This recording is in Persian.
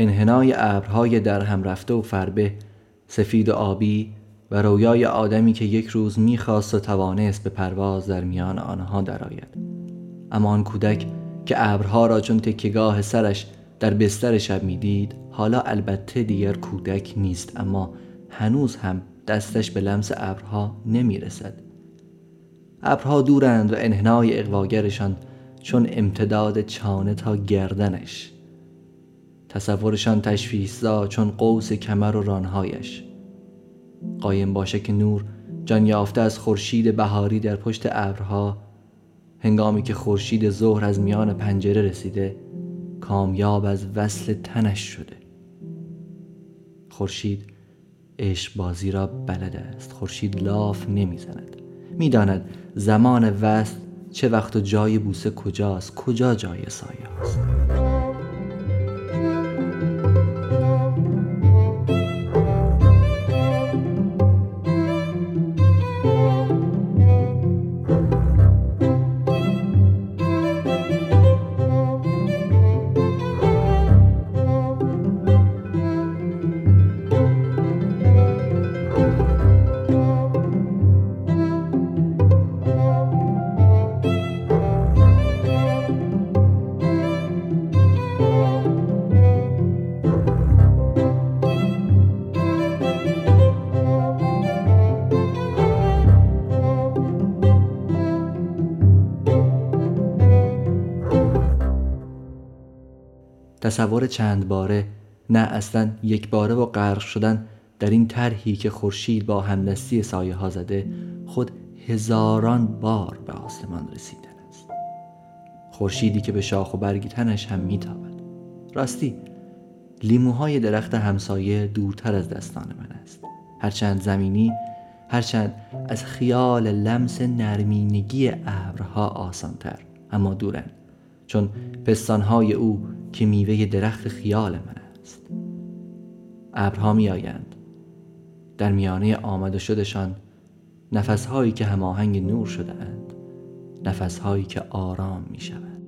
انحنای ابرهای در هم رفته و فربه سفید و آبی و رویای آدمی که یک روز می‌خواست و توانست به پرواز در میان آنها درآید. اما آن کودک که ابرها را چون تکیگاه سرش در بستر شب می‌دید حالا البته دیگر کودک نیست اما هنوز هم دستش به لمس ابرها نمی‌رسد. ابرها دورند و انحنای اقواگرشان چون امتداد چانه تا گردنش. تصورشان تشویشزا چون قوس کمر و رانهایش. قایم باشه که نور جان یافته از خورشید بهاری در پشت ابرها هنگامی که خورشید ظهر از میان پنجره رسیده کامیاب از وصل تنش شده. خورشید عشق بازی را بلد است. خورشید لاف نمی‌زند. می‌داند زمان وصل چه وقت و جای بوسه کجاست کجا جای سایه است تصور چند باره نه اصلا یک باره و غرق شدن در این طرحی که خورشید با همدستی سایه ها زده خود هزاران بار به آسمان رسیدن است. خورشیدی که به شاخ و برگ تنش هم میتابد. راستی لیموهای درخت همسایه دورتر از دستان من است. هرچند زمینی هرچند از خیال لمس نرمینگی ابرها آسانتر اما دورند چون پستانهای او که میوه درخت خیال من است. ابرها میآیند. در میانه آمده شدشان نفسهایی که هماهنگ نور شده اند نفسهایی که آرام می شود